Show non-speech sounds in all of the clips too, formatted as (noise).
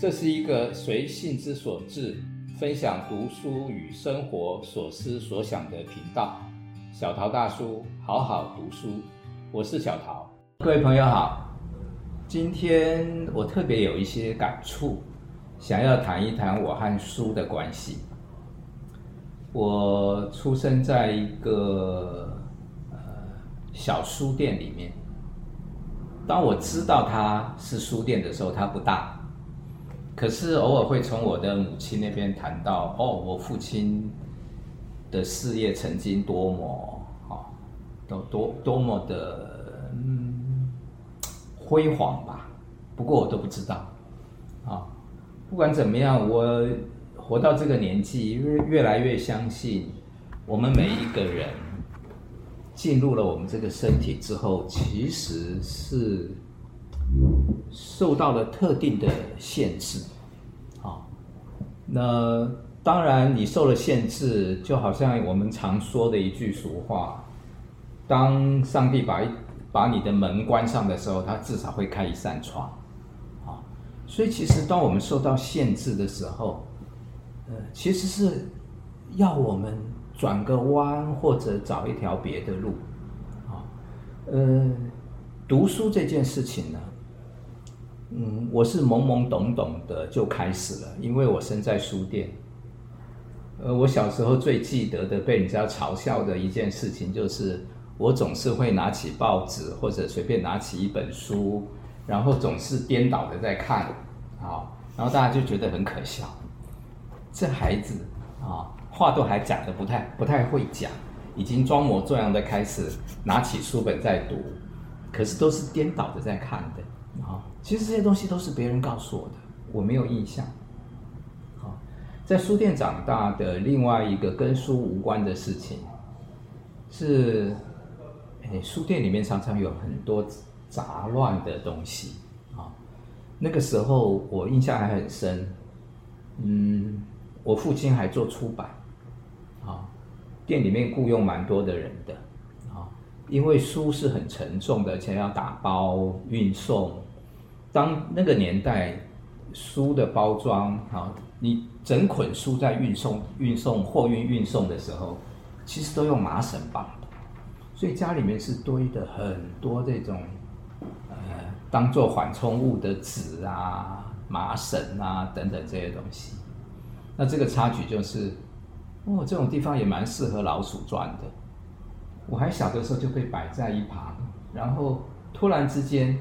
这是一个随性之所至，分享读书与生活所思所想的频道。小陶大叔，好好读书，我是小陶。各位朋友好，今天我特别有一些感触，想要谈一谈我和书的关系。我出生在一个呃小书店里面。当我知道它是书店的时候，它不大。可是偶尔会从我的母亲那边谈到，哦，我父亲的事业曾经多么啊，都多多么的嗯辉煌吧。不过我都不知道啊。不管怎么样，我活到这个年纪，越越来越相信，我们每一个人进入了我们这个身体之后，其实是。受到了特定的限制，啊，那当然你受了限制，就好像我们常说的一句俗话：当上帝把把你的门关上的时候，他至少会开一扇窗，啊，所以其实当我们受到限制的时候，呃，其实是要我们转个弯或者找一条别的路，啊，呃，读书这件事情呢。嗯，我是懵懵懂懂的就开始了，因为我生在书店。呃，我小时候最记得的被人家嘲笑的一件事情，就是我总是会拿起报纸或者随便拿起一本书，然后总是颠倒的在看，啊，然后大家就觉得很可笑。这孩子啊，话都还讲得不太不太会讲，已经装模作样的开始拿起书本在读，可是都是颠倒的在看的。啊，其实这些东西都是别人告诉我的，我没有印象。好，在书店长大的另外一个跟书无关的事情，是，哎，书店里面常常有很多杂乱的东西。啊，那个时候我印象还很深。嗯，我父亲还做出版，啊，店里面雇佣蛮多的人的。啊因为书是很沉重的，而且要打包运送。当那个年代，书的包装，啊，你整捆书在运送、运送、货运、运送的时候，其实都用麻绳绑的，所以家里面是堆的很多这种，呃，当做缓冲物的纸啊、麻绳啊等等这些东西。那这个插曲就是，哦，这种地方也蛮适合老鼠钻的。我还小的时候就被摆在一旁，然后突然之间，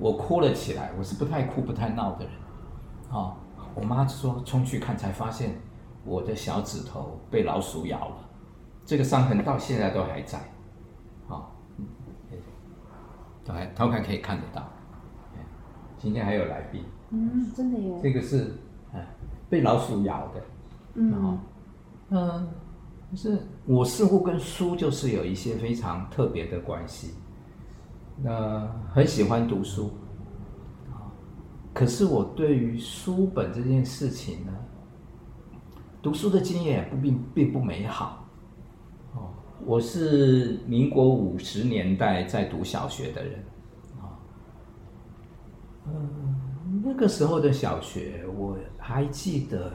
我哭了起来。我是不太哭、不太闹的人，啊，我妈说冲去看，才发现我的小指头被老鼠咬了，这个伤痕到现在都还在，啊，都还偷看可以看得到。今天还有来宾，嗯，真的耶，这个是被老鼠咬的，嗯，嗯。可是我似乎跟书就是有一些非常特别的关系，那很喜欢读书，可是我对于书本这件事情呢，读书的经验也不并并不美好，哦，我是民国五十年代在读小学的人，啊，嗯，那个时候的小学我还记得，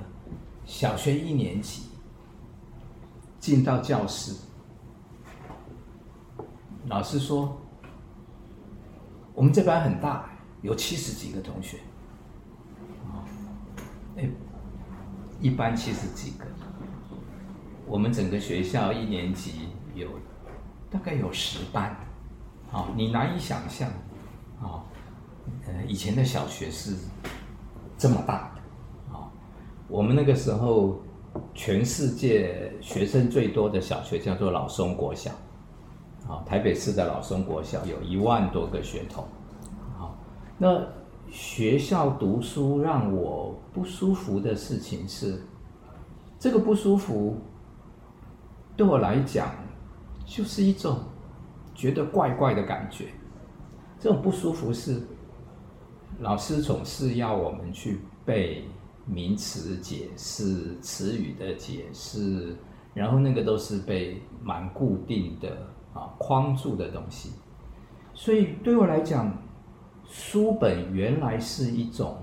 小学一年级。进到教室，老师说：“我们这班很大，有七十几个同学。”啊，哎，一班七十几个，我们整个学校一年级有大概有十班，啊，你难以想象，啊，呃，以前的小学是这么大的，啊，我们那个时候。全世界学生最多的小学叫做老松国小，啊，台北市的老松国小有一万多个学童，啊，那学校读书让我不舒服的事情是，这个不舒服对我来讲就是一种觉得怪怪的感觉，这种不舒服是老师总是要我们去背。名词解释、词语的解释，然后那个都是被蛮固定的啊框住的东西，所以对我来讲，书本原来是一种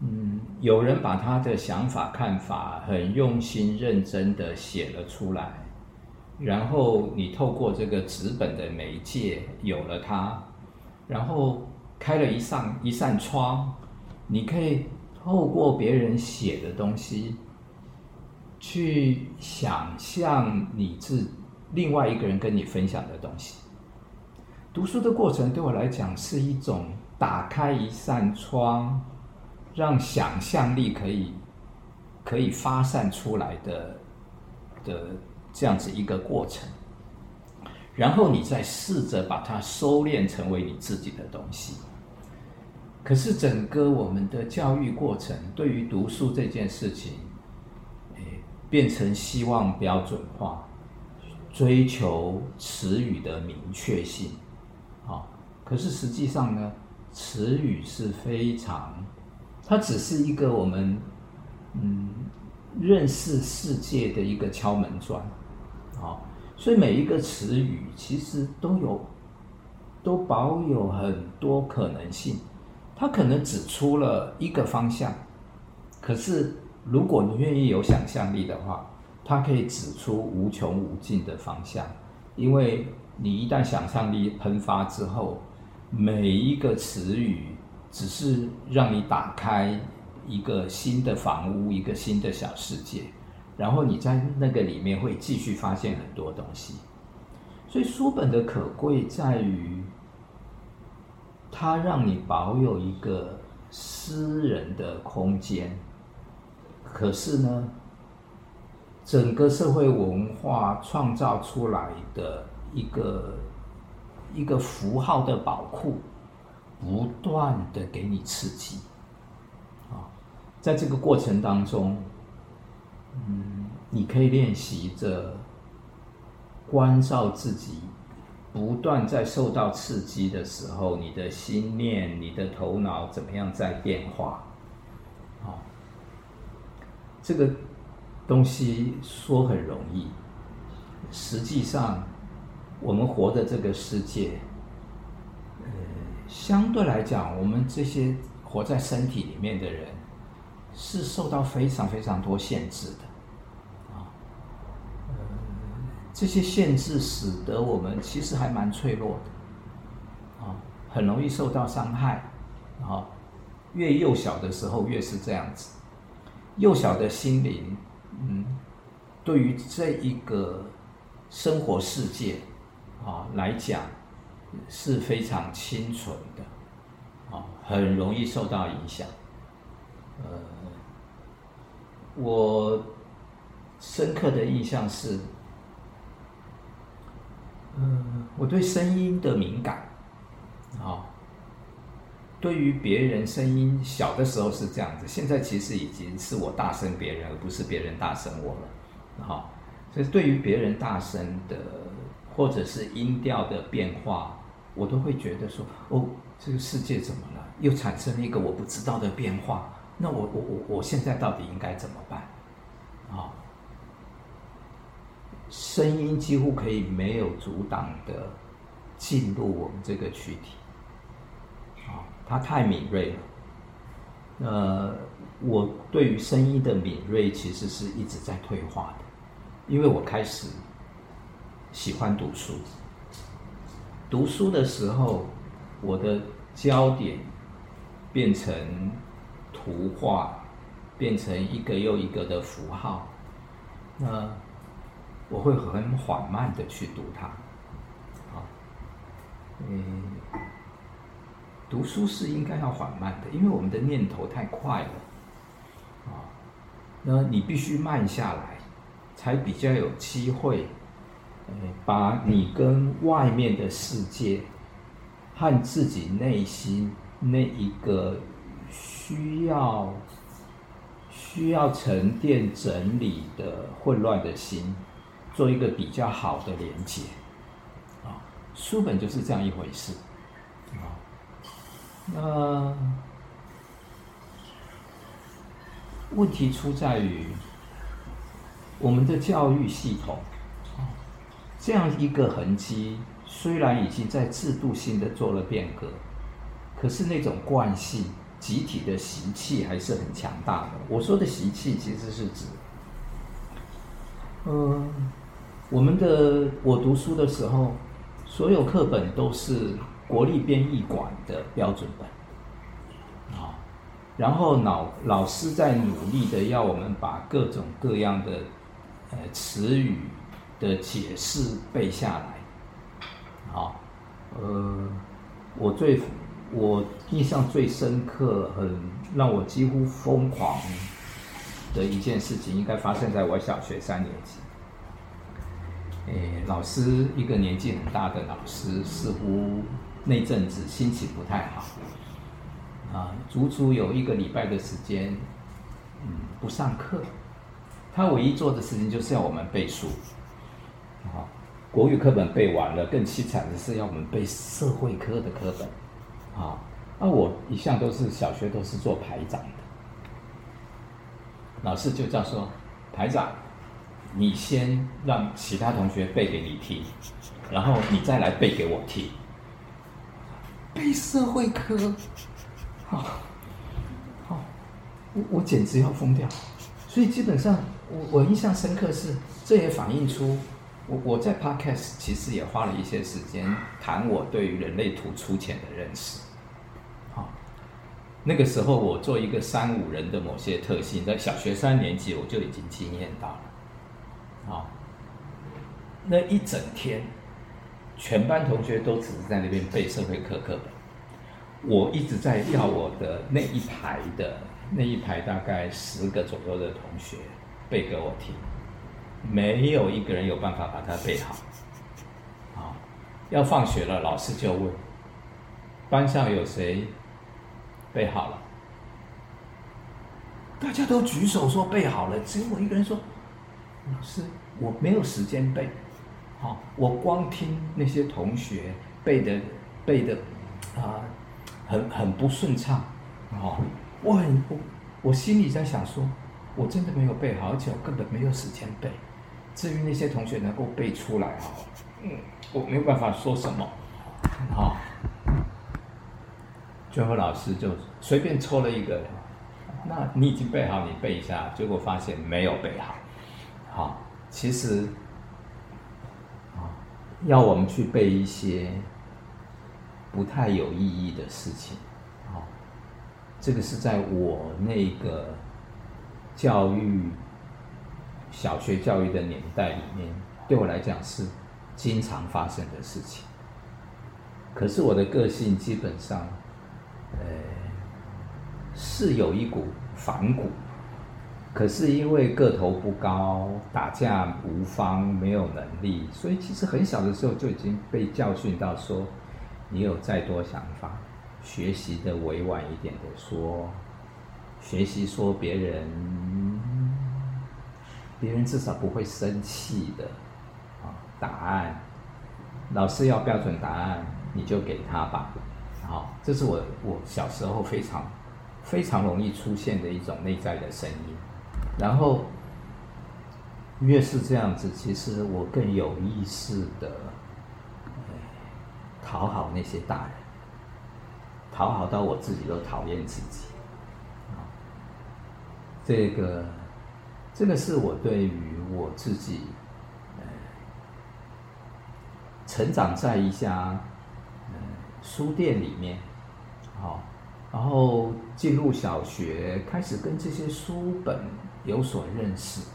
嗯，有人把他的想法、看法很用心、认真的写了出来，然后你透过这个纸本的媒介有了它，然后开了一扇一扇窗，你可以透过别人写的东西，去想象你自另外一个人跟你分享的东西。读书的过程对我来讲是一种打开一扇窗。让想象力可以可以发散出来的的这样子一个过程，然后你再试着把它收敛成为你自己的东西。可是整个我们的教育过程，对于读书这件事情，诶，变成希望标准化，追求词语的明确性，啊，可是实际上呢，词语是非常。它只是一个我们嗯认识世界的一个敲门砖，啊，所以每一个词语其实都有都保有很多可能性。它可能指出了一个方向，可是如果你愿意有想象力的话，它可以指出无穷无尽的方向。因为你一旦想象力喷发之后，每一个词语。只是让你打开一个新的房屋，一个新的小世界，然后你在那个里面会继续发现很多东西。所以书本的可贵在于，它让你保有一个私人的空间。可是呢，整个社会文化创造出来的一个一个符号的宝库。不断的给你刺激，啊，在这个过程当中，嗯，你可以练习着关照自己，不断在受到刺激的时候，你的心念、你的头脑怎么样在变化，啊，这个东西说很容易，实际上我们活的这个世界。呃相对来讲，我们这些活在身体里面的人，是受到非常非常多限制的，啊，这些限制使得我们其实还蛮脆弱的，啊，很容易受到伤害，啊，越幼小的时候越是这样子，幼小的心灵，嗯，对于这一个生活世界，啊来讲。是非常清纯的，啊，很容易受到影响。呃，我深刻的印象是，嗯，我对声音的敏感，啊，对于别人声音小的时候是这样子，现在其实已经是我大声别人，而不是别人大声我了，好，所以对于别人大声的或者是音调的变化。我都会觉得说，哦，这个世界怎么了？又产生了一个我不知道的变化。那我我我我现在到底应该怎么办？啊、声音几乎可以没有阻挡的进入我们这个躯体。啊、哦，它太敏锐了。呃，我对于声音的敏锐其实是一直在退化的，因为我开始喜欢读书。读书的时候，我的焦点变成图画，变成一个又一个的符号。那我会很缓慢的去读它。啊，嗯，读书是应该要缓慢的，因为我们的念头太快了。啊，那你必须慢下来，才比较有机会。把你跟外面的世界和自己内心那一个需要需要沉淀整理的混乱的心，做一个比较好的连接。啊，书本就是这样一回事。那问题出在于我们的教育系统。这样一个痕迹，虽然已经在制度性的做了变革，可是那种惯性集体的习气还是很强大的。我说的习气其实是指，嗯，我们的我读书的时候，所有课本都是国立编译馆的标准本。啊然后老老师在努力的要我们把各种各样的呃词语的解释背下来，好，呃，我最我印象最深刻，很让我几乎疯狂的一件事情，应该发生在我小学三年级。诶，老师一个年纪很大的老师，似乎那阵子心情不太好。啊，足足有一个礼拜的时间，嗯，不上课。他唯一做的事情就是要我们背书。啊，国语课本背完了，更凄惨的是要我们背社会科的课本。啊，那我一向都是小学都是做排长的，老师就叫说，排长，你先让其他同学背给你听，然后你再来背给我听。背社会科。好，好，我我简直要疯掉，所以基本上我我印象深刻是，这也反映出我我在 Podcast 其实也花了一些时间谈我对于人类图粗浅的认识。好，那个时候我做一个三五人的某些特性，在小学三年级我就已经经验到了。啊，那一整天，全班同学都只是在那边背社会课课本。我一直在要我的那一排的那一排大概十个左右的同学背给我听，没有一个人有办法把它背好。啊，要放学了，老师就问班上有谁背好了？大家都举手说背好了，只有我一个人说，老师，我没有时间背。好，我光听那些同学背的背的啊。很很不顺畅，哦，我很我我心里在想说，我真的没有背好，而且我根本没有时间背。至于那些同学能够背出来，哈，嗯，我没有办法说什么，好，最后老师就随便抽了一个，那你已经背好，你背一下，结果发现没有背好，好，其实，啊，要我们去背一些。不太有意义的事情，好，这个是在我那个教育小学教育的年代里面，对我来讲是经常发生的事情。可是我的个性基本上，呃，是有一股反骨，可是因为个头不高，打架无方，没有能力，所以其实很小的时候就已经被教训到说。你有再多想法，学习的委婉一点的说，学习说别人，别人至少不会生气的啊。答案，老师要标准答案，你就给他吧。好，这是我我小时候非常非常容易出现的一种内在的声音。然后越是这样子，其实我更有意识的。讨好那些大人，讨好到我自己都讨厌自己，这个，这个是我对于我自己，成长在一家，书店里面，好，然后进入小学，开始跟这些书本有所认识，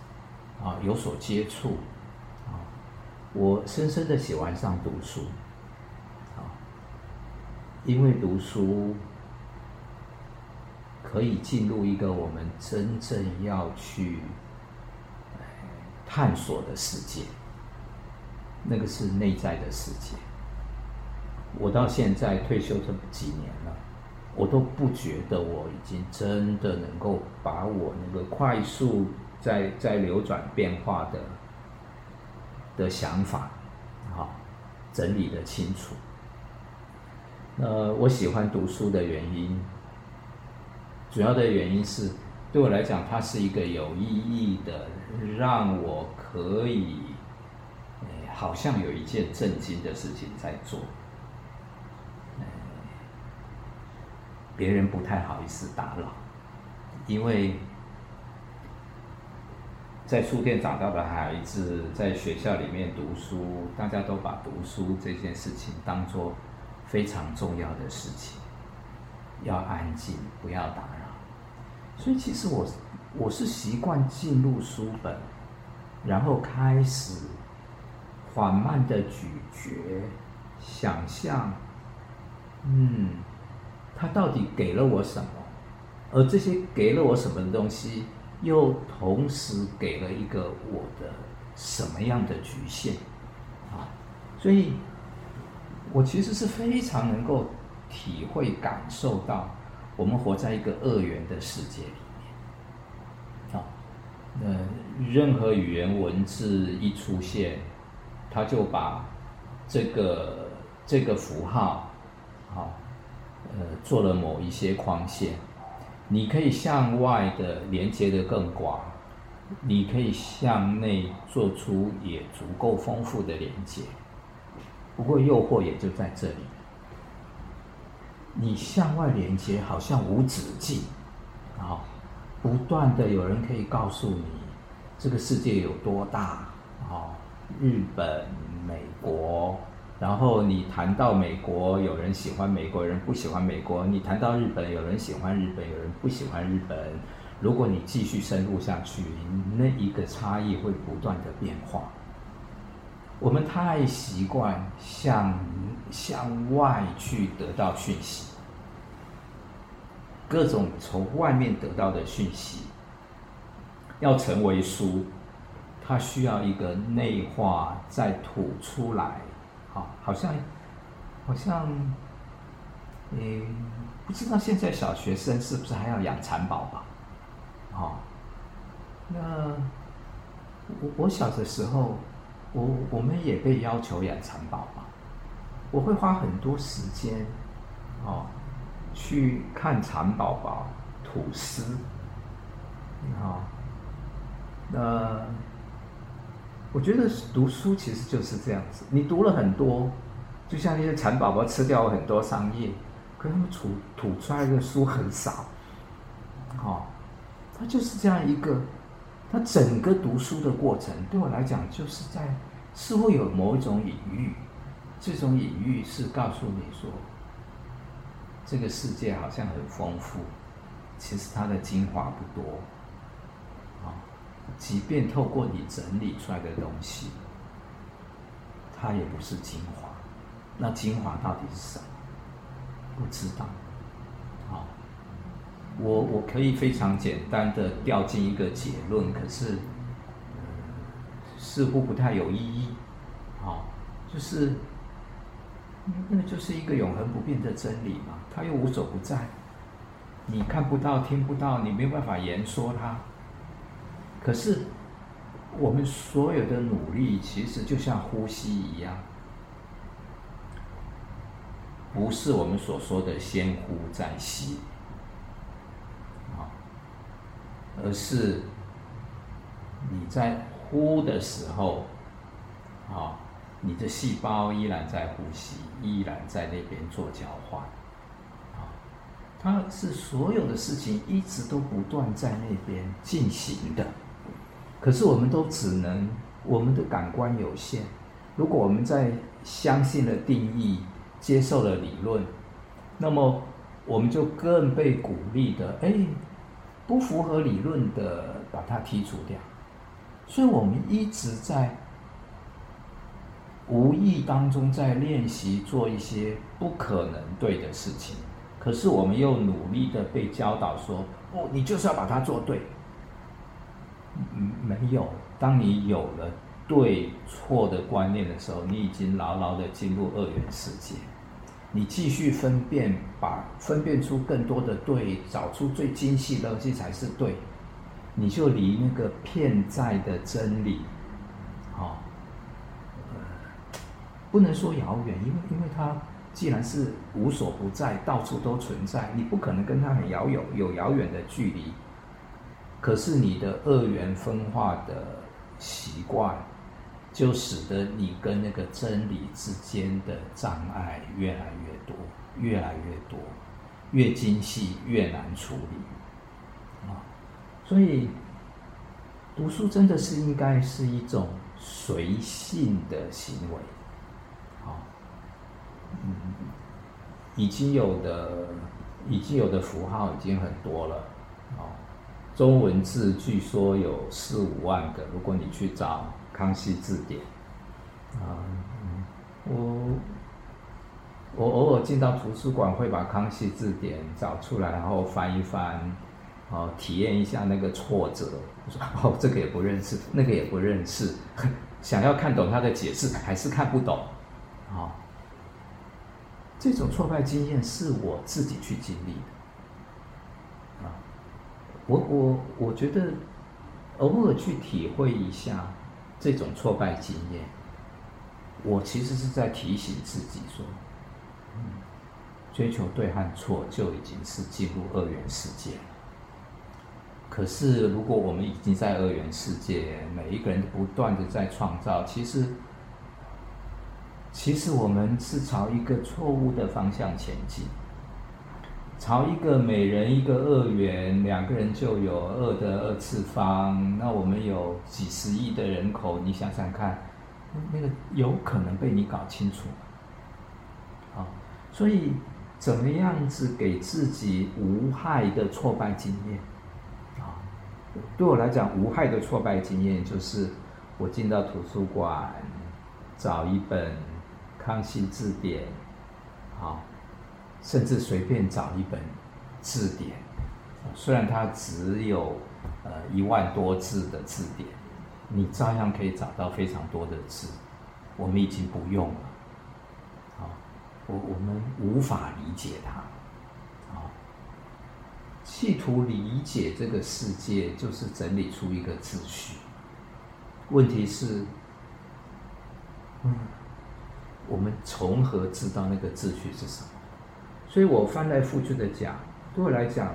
啊，有所接触，啊，我深深的喜欢上读书。啊因为读书可以进入一个我们真正要去探索的世界，那个是内在的世界。我到现在退休这么几年了，我都不觉得我已经真的能够把我那个快速在在流转变化的的想法，啊，整理的清楚。呃，我喜欢读书的原因，主要的原因是，对我来讲，它是一个有意义的，让我可以，好像有一件正经的事情在做。别人不太好意思打扰，因为在书店长大的孩子，在学校里面读书，大家都把读书这件事情当做非常重要的事情，要安静，不要打扰。所以其实我我是习惯进入书本，然后开始缓慢的咀嚼，想象，嗯。他到底给了我什么？而这些给了我什么的东西，又同时给了一个我的什么样的局限？啊，所以，我其实是非常能够体会、感受到，我们活在一个二元的世界里面。啊，那任何语言文字一出现，他就把这个这个符号，好。呃，做了某一些框线，你可以向外的连接的更广，你可以向内做出也足够丰富的连接。不过诱惑也就在这里，你向外连接好像无止境，啊，不断的有人可以告诉你这个世界有多大，啊，日本、美国。然后你谈到美国，有人喜欢美国，有人不喜欢美国；你谈到日本，有人喜欢日本，有人不喜欢日本。如果你继续深入下去，那一个差异会不断的变化。我们太习惯向向外去得到讯息，各种从外面得到的讯息，要成为书，它需要一个内化再吐出来。好，像，好像，嗯，不知道现在小学生是不是还要养蚕宝宝？好，那我我小的时候，我我们也被要求养蚕宝宝，我会花很多时间，哦，去看蚕宝宝吐丝，啊，那。我觉得读书其实就是这样子，你读了很多，就像那些蚕宝宝吃掉很多桑叶，可是他们吐吐出来的书很少，哦，它就是这样一个，它整个读书的过程对我来讲就是在似乎有某一种隐喻，这种隐喻是告诉你说，这个世界好像很丰富，其实它的精华不多。即便透过你整理出来的东西，它也不是精华。那精华到底是什么？不知道。好，我我可以非常简单的掉进一个结论，可是似乎不太有意义。好，就是那就是一个永恒不变的真理嘛，它又无所不在，你看不到、听不到，你没有办法言说它。可是，我们所有的努力其实就像呼吸一样，不是我们所说的先呼再吸，啊，而是你在呼的时候，啊，你的细胞依然在呼吸，依然在那边做交换。它是所有的事情一直都不断在那边进行的。可是我们都只能，我们的感官有限。如果我们在相信了定义，接受了理论，那么我们就更被鼓励的，哎，不符合理论的把它剔除掉。所以我们一直在无意当中在练习做一些不可能对的事情，可是我们又努力的被教导说，哦，你就是要把它做对。嗯，没有。当你有了对错的观念的时候，你已经牢牢的进入二元世界。你继续分辨，把分辨出更多的对，找出最精细的东西才是对。你就离那个片在的真理，哦，不能说遥远，因为因为它既然是无所不在，到处都存在，你不可能跟它很遥远，有遥远的距离。可是你的二元分化的习惯，就使得你跟那个真理之间的障碍越来越多，越来越多。越精细越难处理，啊，所以读书真的是应该是一种随性的行为，啊，嗯，已经有的已经有的符号已经很多了，啊，中文字据说有四五万个，如果你去找康熙字典，啊，我。我偶尔进到图书馆，会把《康熙字典》找出来，然后翻一翻，哦，体验一下那个挫折。我说哦，这个也不认识，那个也不认识，(laughs) 想要看懂他的解释，还是看不懂。啊，这种挫败经验是我自己去经历的。我我我觉得偶尔去体会一下这种挫败经验，我其实是在提醒自己说。追求对和错就已经是进入二元世界了。可是，如果我们已经在二元世界，每一个人不断的在创造，其实，其实我们是朝一个错误的方向前进，朝一个每人一个二元，两个人就有二的二次方。那我们有几十亿的人口，你想想看，那个有可能被你搞清楚啊。所以，怎么样子给自己无害的挫败经验？啊，对我来讲，无害的挫败经验就是我进到图书馆，找一本《康熙字典》，啊，甚至随便找一本字典，虽然它只有呃一万多字的字典，你照样可以找到非常多的字，我们已经不用了。我我们无法理解它，啊，企图理解这个世界，就是整理出一个秩序。问题是，嗯，我们从何知道那个秩序是什么？所以我翻来覆去的讲，对我来讲，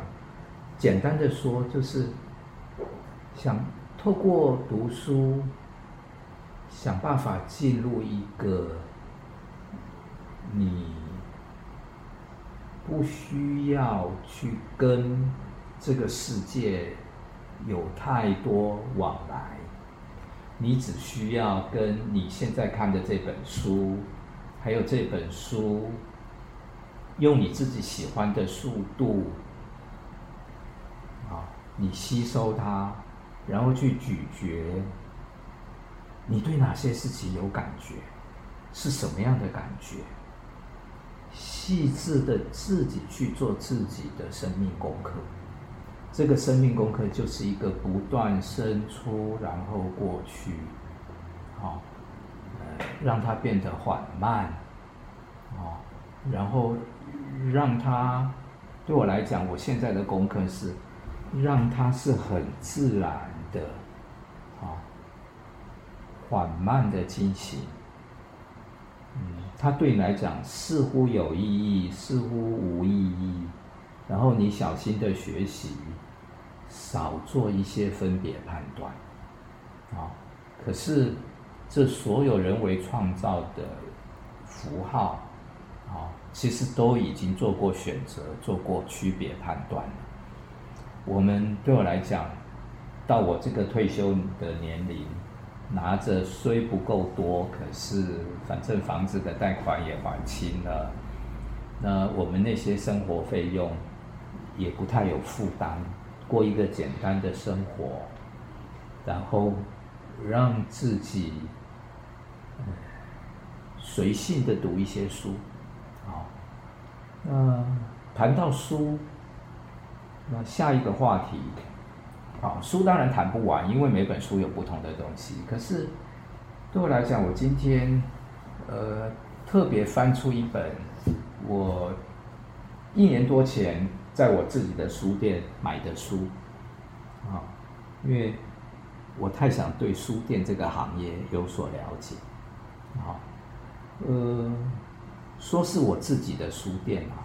简单的说，就是想透过读书，想办法进入一个。你不需要去跟这个世界有太多往来，你只需要跟你现在看的这本书，还有这本书，用你自己喜欢的速度，啊，你吸收它，然后去咀嚼，你对哪些事情有感觉，是什么样的感觉？细致的自己去做自己的生命功课，这个生命功课就是一个不断生出，然后过去，好，呃，让它变得缓慢，哦，然后让它，对我来讲，我现在的功课是让它是很自然的，啊，缓慢的进行。嗯，它对你来讲似乎有意义，似乎无意义。然后你小心的学习，少做一些分别判断。啊，可是这所有人为创造的符号，啊，其实都已经做过选择，做过区别判断。我们对我来讲，到我这个退休的年龄。拿着虽不够多，可是反正房子的贷款也还清了，那我们那些生活费用也不太有负担，过一个简单的生活，然后让自己随性的读一些书，那谈到书，那下一个话题。好，书当然谈不完，因为每本书有不同的东西。可是对我来讲，我今天呃特别翻出一本我一年多前在我自己的书店买的书，啊，因为我太想对书店这个行业有所了解，啊，呃，说是我自己的书店啊，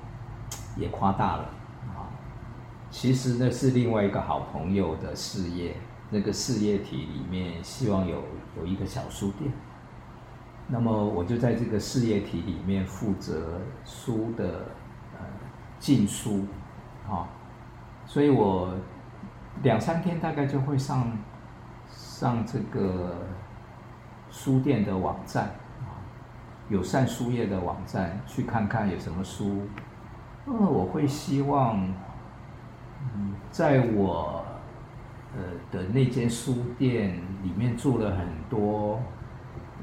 也夸大了啊。其实那是另外一个好朋友的事业，那个事业体里面希望有有一个小书店，那么我就在这个事业体里面负责书的呃进书，啊，所以我两三天大概就会上上这个书店的网站，友善书业的网站去看看有什么书。呃，我会希望，嗯，在我呃的那间书店里面住了很多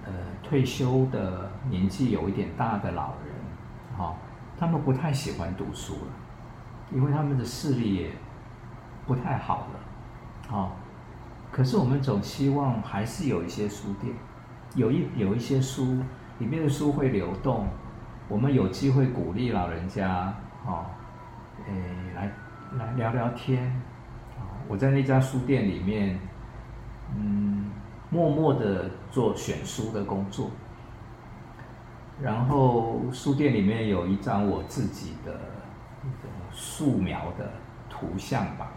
呃退休的年纪有一点大的老人，哈。他们不太喜欢读书了，因为他们的视力也不太好了，啊，可是我们总希望还是有一些书店，有一有一些书里面的书会流动，我们有机会鼓励老人家，啊，诶，来来聊聊天，我在那家书店里面，嗯，默默的做选书的工作。然后书店里面有一张我自己的素描的图像吧，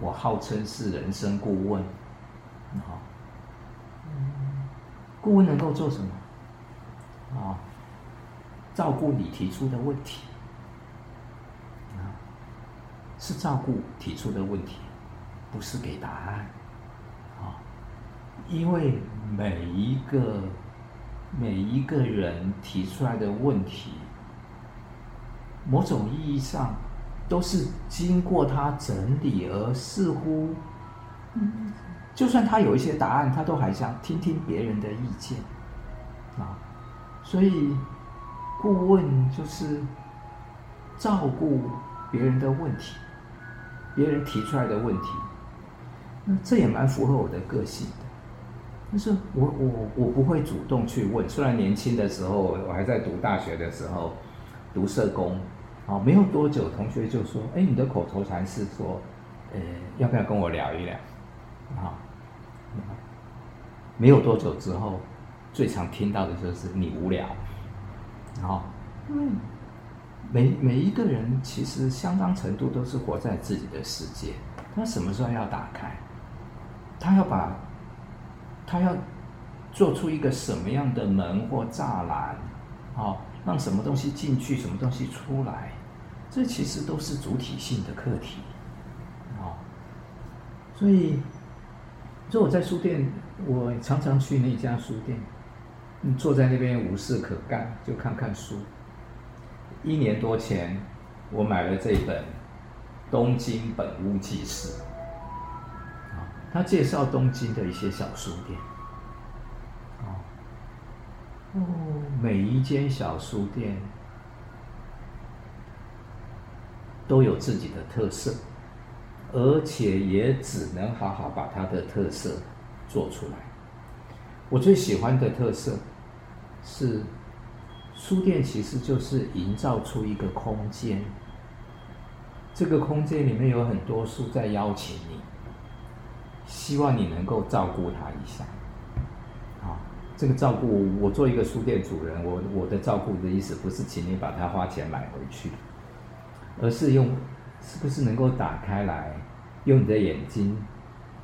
我号称是人生顾问，好，顾问能够做什么？啊，照顾你提出的问题，啊，是照顾提出的问题，不是给答案，啊，因为每一个。每一个人提出来的问题，某种意义上都是经过他整理，而似乎，就算他有一些答案，他都还想听听别人的意见，啊，所以顾问就是照顾别人的问题，别人提出来的问题，那这也蛮符合我的个性的。但是我我我不会主动去问，虽然年轻的时候，我还在读大学的时候，读社工，啊，没有多久，同学就说：“哎，你的口头禅是说，呃，要不要跟我聊一聊？”啊，没有多久之后，最常听到的就是你无聊，啊，嗯，每每一个人其实相当程度都是活在自己的世界，他什么时候要打开？他要把。他要做出一个什么样的门或栅栏，啊，让什么东西进去，什么东西出来，这其实都是主体性的课题，啊，所以，就我在书店，我常常去那家书店，坐在那边无事可干，就看看书。一年多前，我买了这本《东京本屋纪事》。啊他介绍东京的一些小书店，哦，每一间小书店都有自己的特色，而且也只能好好把它的特色做出来。我最喜欢的特色是，书店其实就是营造出一个空间，这个空间里面有很多书在邀请你。希望你能够照顾他一下，啊，这个照顾我做一个书店主人，我我的照顾的意思不是请你把它花钱买回去，而是用是不是能够打开来，用你的眼睛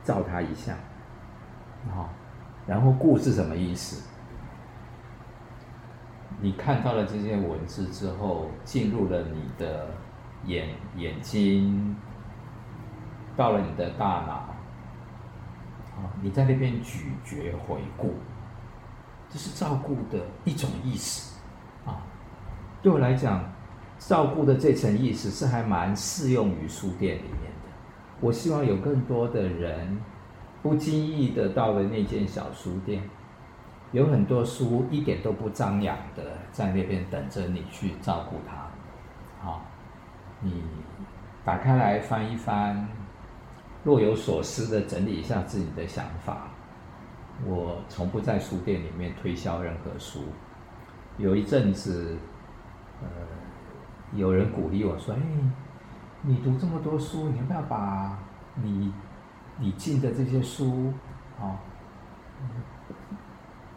照它一下，啊，然后顾是什么意思？你看到了这些文字之后，进入了你的眼眼睛，到了你的大脑。啊你在那边咀嚼回顾，这是照顾的一种意思啊。对我来讲，照顾的这层意思是还蛮适用于书店里面的。我希望有更多的人不经意的到了那间小书店，有很多书一点都不张扬的在那边等着你去照顾它。好，你打开来翻一翻。若有所思的整理一下自己的想法。我从不在书店里面推销任何书。有一阵子，呃，有人鼓励我说：“哎，你读这么多书，你要不要把你你进的这些书，啊，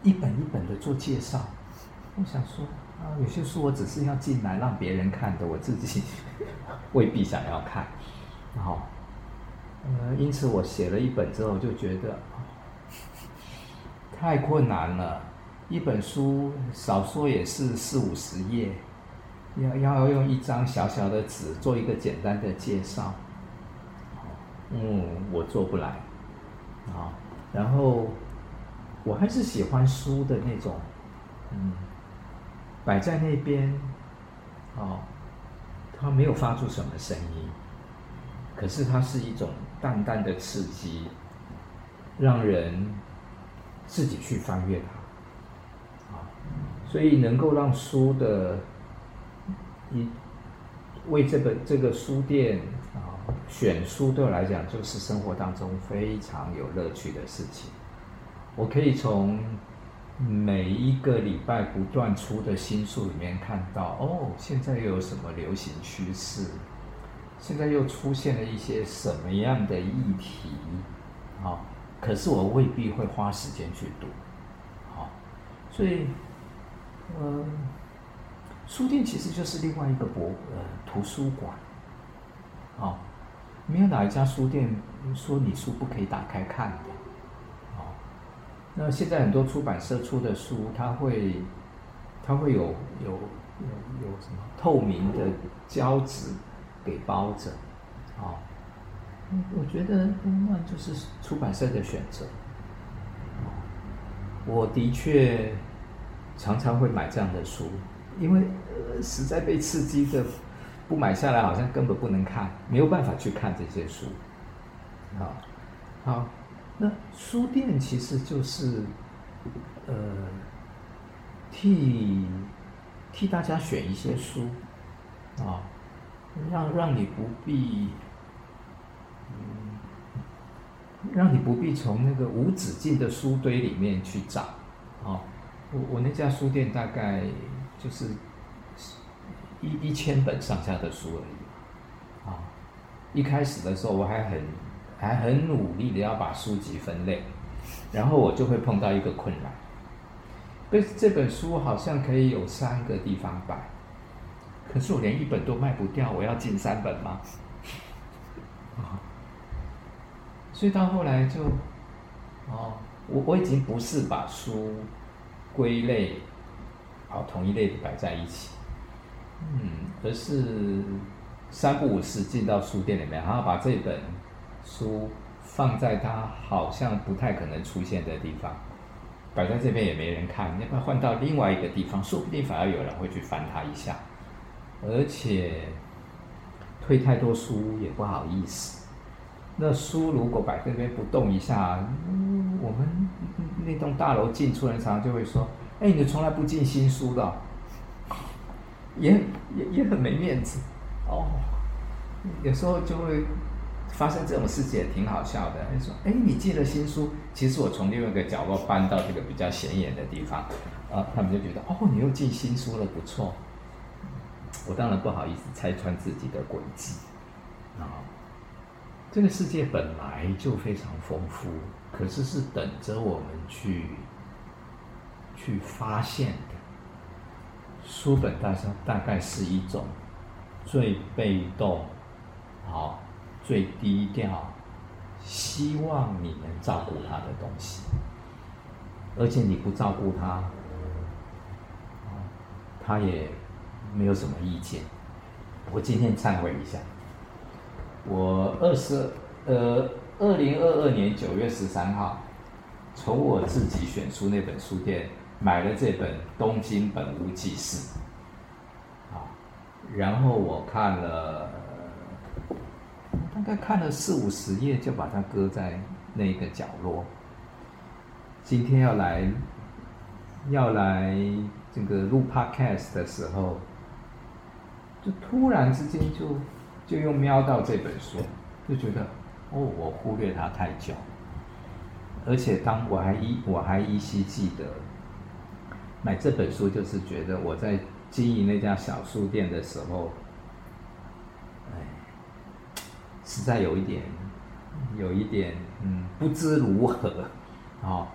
一本一本的做介绍？”我想说啊，有些书我只是要进来让别人看的，我自己 (laughs) 未必想要看，然后。呃，因此我写了一本之后，就觉得太困难了。一本书少说也是四五十页，要要用一张小小的纸做一个简单的介绍，嗯，我做不来，啊，然后我还是喜欢书的那种，嗯，摆在那边，哦，它没有发出什么声音，可是它是一种淡淡的刺激，让人自己去翻阅它，啊，所以能够让书的。一为这个这个书店啊选书，对我来讲就是生活当中非常有乐趣的事情。我可以从每一个礼拜不断出的新书里面看到，哦，现在又有什么流行趋势？现在又出现了一些什么样的议题？啊，可是我未必会花时间去读，好，所以，嗯。书店其实就是另外一个博呃图书馆，哦，没有哪一家书店说你书不可以打开看的，哦，那现在很多出版社出的书，它会，它会有有有有什么透明的胶纸给包着，哦，我觉得那就是出版社的选择，我的确常常会买这样的书。因为呃，实在被刺激的，不买下来好像根本不能看，没有办法去看这些书。好，好，那书店其实就是，呃，替替大家选一些书，啊，让让你不必，嗯，让你不必从那个无止境的书堆里面去找。啊，我我那家书店大概。就是一一千本上下的书而已，啊！一开始的时候我还很还很努力的要把书籍分类，然后我就会碰到一个困难，这这本书好像可以有三个地方摆，可是我连一本都卖不掉，我要进三本吗？(laughs) 啊！所以到后来就，哦，我我已经不是把书归类。好，同一类的摆在一起，嗯，而是三不五时进到书店里面，然后把这本书放在它好像不太可能出现的地方，摆在这边也没人看，要不要换到另外一个地方？说不定反而有人会去翻它一下，而且推太多书也不好意思。那书如果摆这边不动一下，嗯，我们那栋大楼进出人常常就会说。哎，你从来不进新书的，也也也很没面子哦。有时候就会发生这种事情，也挺好笑的。你说，哎，你进了新书，其实我从另外一个角落搬到这个比较显眼的地方，啊，他们就觉得，哦，你又进新书了，不错。我当然不好意思拆穿自己的诡计啊。这个世界本来就非常丰富，可是是等着我们去。去发现的书本，大概大概是一种最被动、好、最低调，希望你能照顾他的东西，而且你不照顾他，他也没有什么意见。我今天忏悔一下，我二十呃二零二二年九月十三号，从我自己选书那本书店。买了这本《东京本屋纪事》，啊，然后我看了，大概看了四五十页，就把它搁在那个角落。今天要来，要来这个录 Podcast 的时候，就突然之间就就又瞄到这本书，就觉得哦，我忽略它太久，而且当我还依我还依稀记得。买这本书就是觉得我在经营那家小书店的时候，哎，实在有一点，有一点，嗯，不知如何，啊、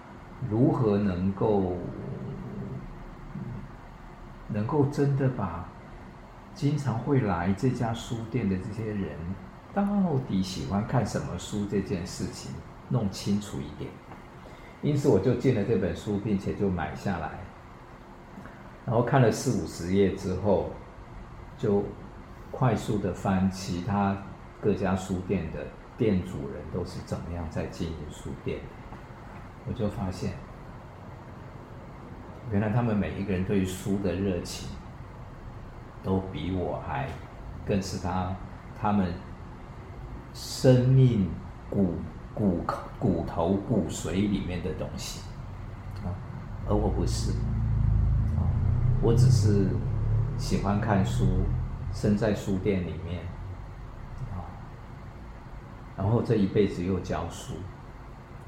如何能够，能够真的把经常会来这家书店的这些人，到底喜欢看什么书这件事情弄清楚一点。因此，我就进了这本书，并且就买下来。然后看了四五十页之后，就快速的翻其他各家书店的店主人都是怎么样在经营书店，我就发现，原来他们每一个人对于书的热情，都比我还更是他他们生命骨骨骨头骨髓里面的东西。啊，而我不是，我只是喜欢看书，生在书店里面啊，然后这一辈子又教书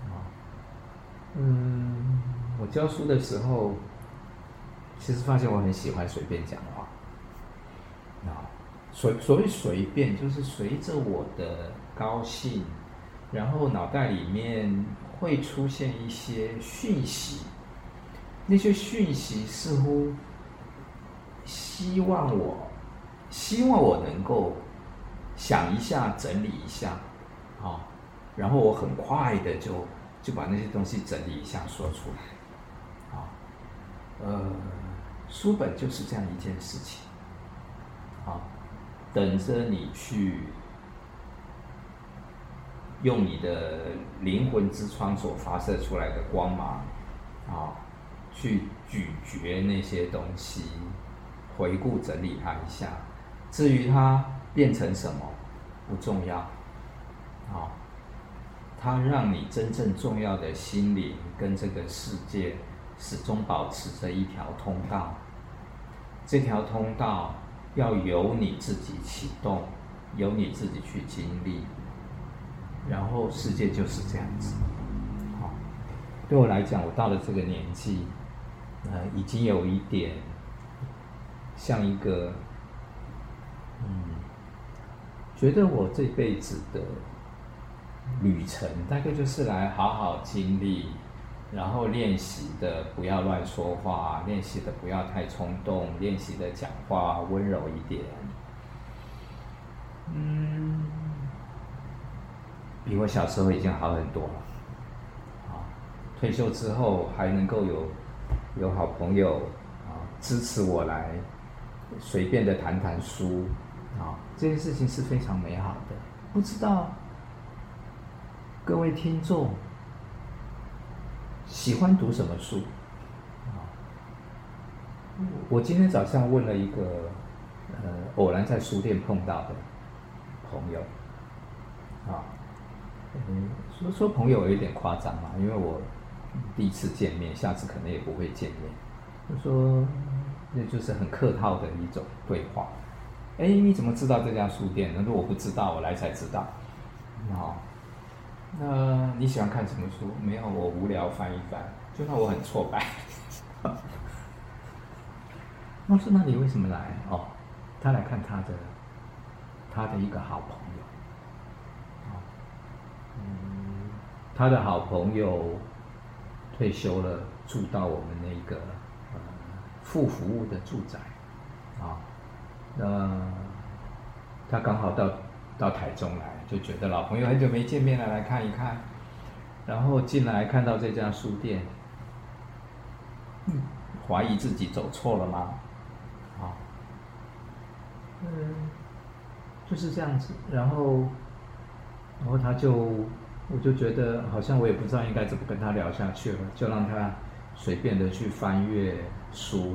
啊，嗯，我教书的时候，其实发现我很喜欢随便讲话啊，所所谓随便，就是随着我的高兴。然后脑袋里面会出现一些讯息，那些讯息似乎希望我，希望我能够想一下、整理一下，啊，然后我很快的就就把那些东西整理一下说出来，啊，呃，书本就是这样一件事情，啊，等着你去。用你的灵魂之窗所发射出来的光芒，啊，去咀嚼那些东西，回顾整理它一下。至于它变成什么，不重要。啊，它让你真正重要的心灵跟这个世界始终保持着一条通道。这条通道要由你自己启动，由你自己去经历。然后世界就是这样子，好，对我来讲，我到了这个年纪，呃，已经有一点像一个，嗯，觉得我这辈子的旅程，大概就是来好好经历，然后练习的不要乱说话，练习的不要太冲动，练习的讲话温柔一点，嗯。比我小时候已经好很多了，啊，退休之后还能够有有好朋友啊支持我来随便的谈谈书，啊，这件事情是非常美好的。不知道各位听众喜欢读什么书？啊，我今天早上问了一个呃偶然在书店碰到的朋友，啊。嗯，说说朋友有点夸张嘛，因为我第一次见面，下次可能也不会见面。他说，那就是很客套的一种对话。哎，你怎么知道这家书店？那如果我不知道，我来才知道。好，那你喜欢看什么书？没有，我无聊翻一翻。就算我很挫败。(laughs) 我说，那你为什么来？哦，他来看他的，他的一个好朋友。嗯，他的好朋友退休了，住到我们那个副服务的住宅，啊，那他刚好到到台中来，就觉得老朋友很久没见面了，来看一看，然后进来看到这家书店，嗯，怀疑自己走错了吗？啊，嗯，就是这样子，然后。然后他就，我就觉得好像我也不知道应该怎么跟他聊下去了，就让他随便的去翻阅书，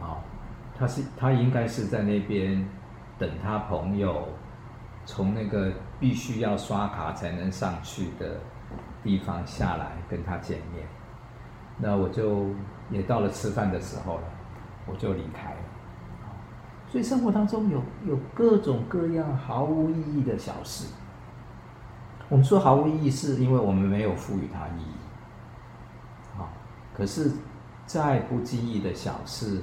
啊，他是他应该是在那边等他朋友从那个必须要刷卡才能上去的地方下来跟他见面，那我就也到了吃饭的时候了，我就离开了。所以生活当中有有各种各样毫无意义的小事。我们说毫无意义，是因为我们没有赋予它意义。可是，再不经意的小事，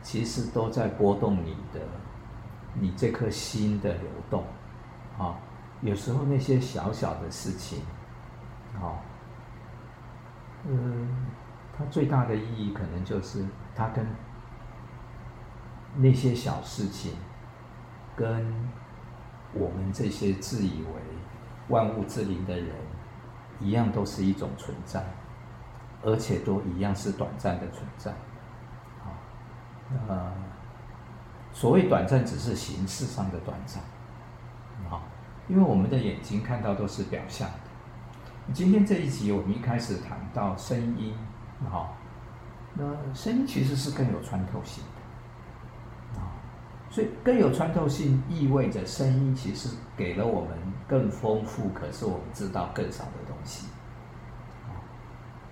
其实都在波动你的，你这颗心的流动。啊，有时候那些小小的事情，啊，嗯，它最大的意义可能就是它跟那些小事情，跟我们这些自以为。万物之灵的人，一样都是一种存在，而且都一样是短暂的存在。啊，呃，所谓短暂，只是形式上的短暂，啊，因为我们的眼睛看到都是表象的。今天这一集我们一开始谈到声音，好，那声音其实是更有穿透性的，啊，所以更有穿透性意味着声音其实给了我们更丰富，可是我们知道更少的东西，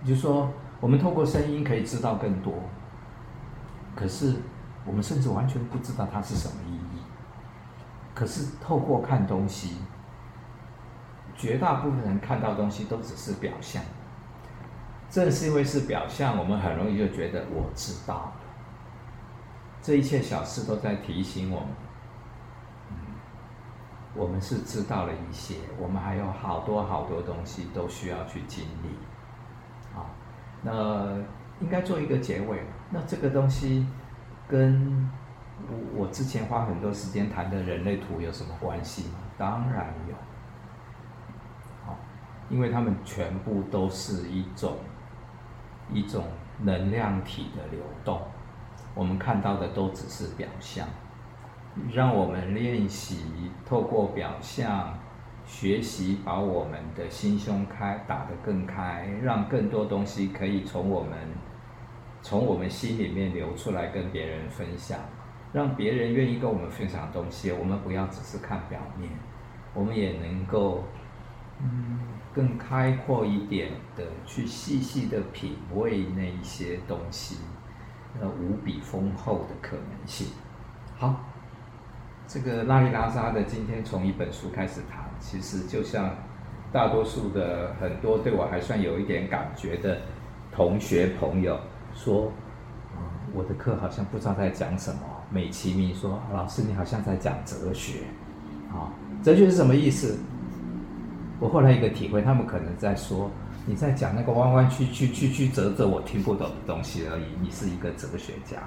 就是说，我们透过声音可以知道更多，可是。我们甚至完全不知道它是什么意义。可是透过看东西，绝大部分人看到东西都只是表象。正是因为是表象，我们很容易就觉得我知道了。这一切小事都在提醒我们，嗯，我们是知道了一些，我们还有好多好多东西都需要去经历。那应该做一个结尾。那这个东西。跟我我之前花很多时间谈的人类图有什么关系吗？当然有，好，因为他们全部都是一种一种能量体的流动，我们看到的都只是表象，让我们练习透过表象学习，把我们的心胸开打得更开，让更多东西可以从我们。从我们心里面流出来，跟别人分享，让别人愿意跟我们分享东西。我们不要只是看表面，我们也能够，嗯，更开阔一点的去细细的品味那一些东西，那无比丰厚的可能性。好，这个拉里拉扎的今天从一本书开始谈，其实就像大多数的很多对我还算有一点感觉的同学朋友。说，嗯，我的课好像不知道在讲什么，美其名说，老师你好像在讲哲学，啊，哲学是什么意思？我后来一个体会，他们可能在说你在讲那个弯弯曲曲曲曲折折我听不懂的东西而已，你是一个哲学家，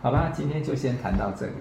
好吧？今天就先谈到这里。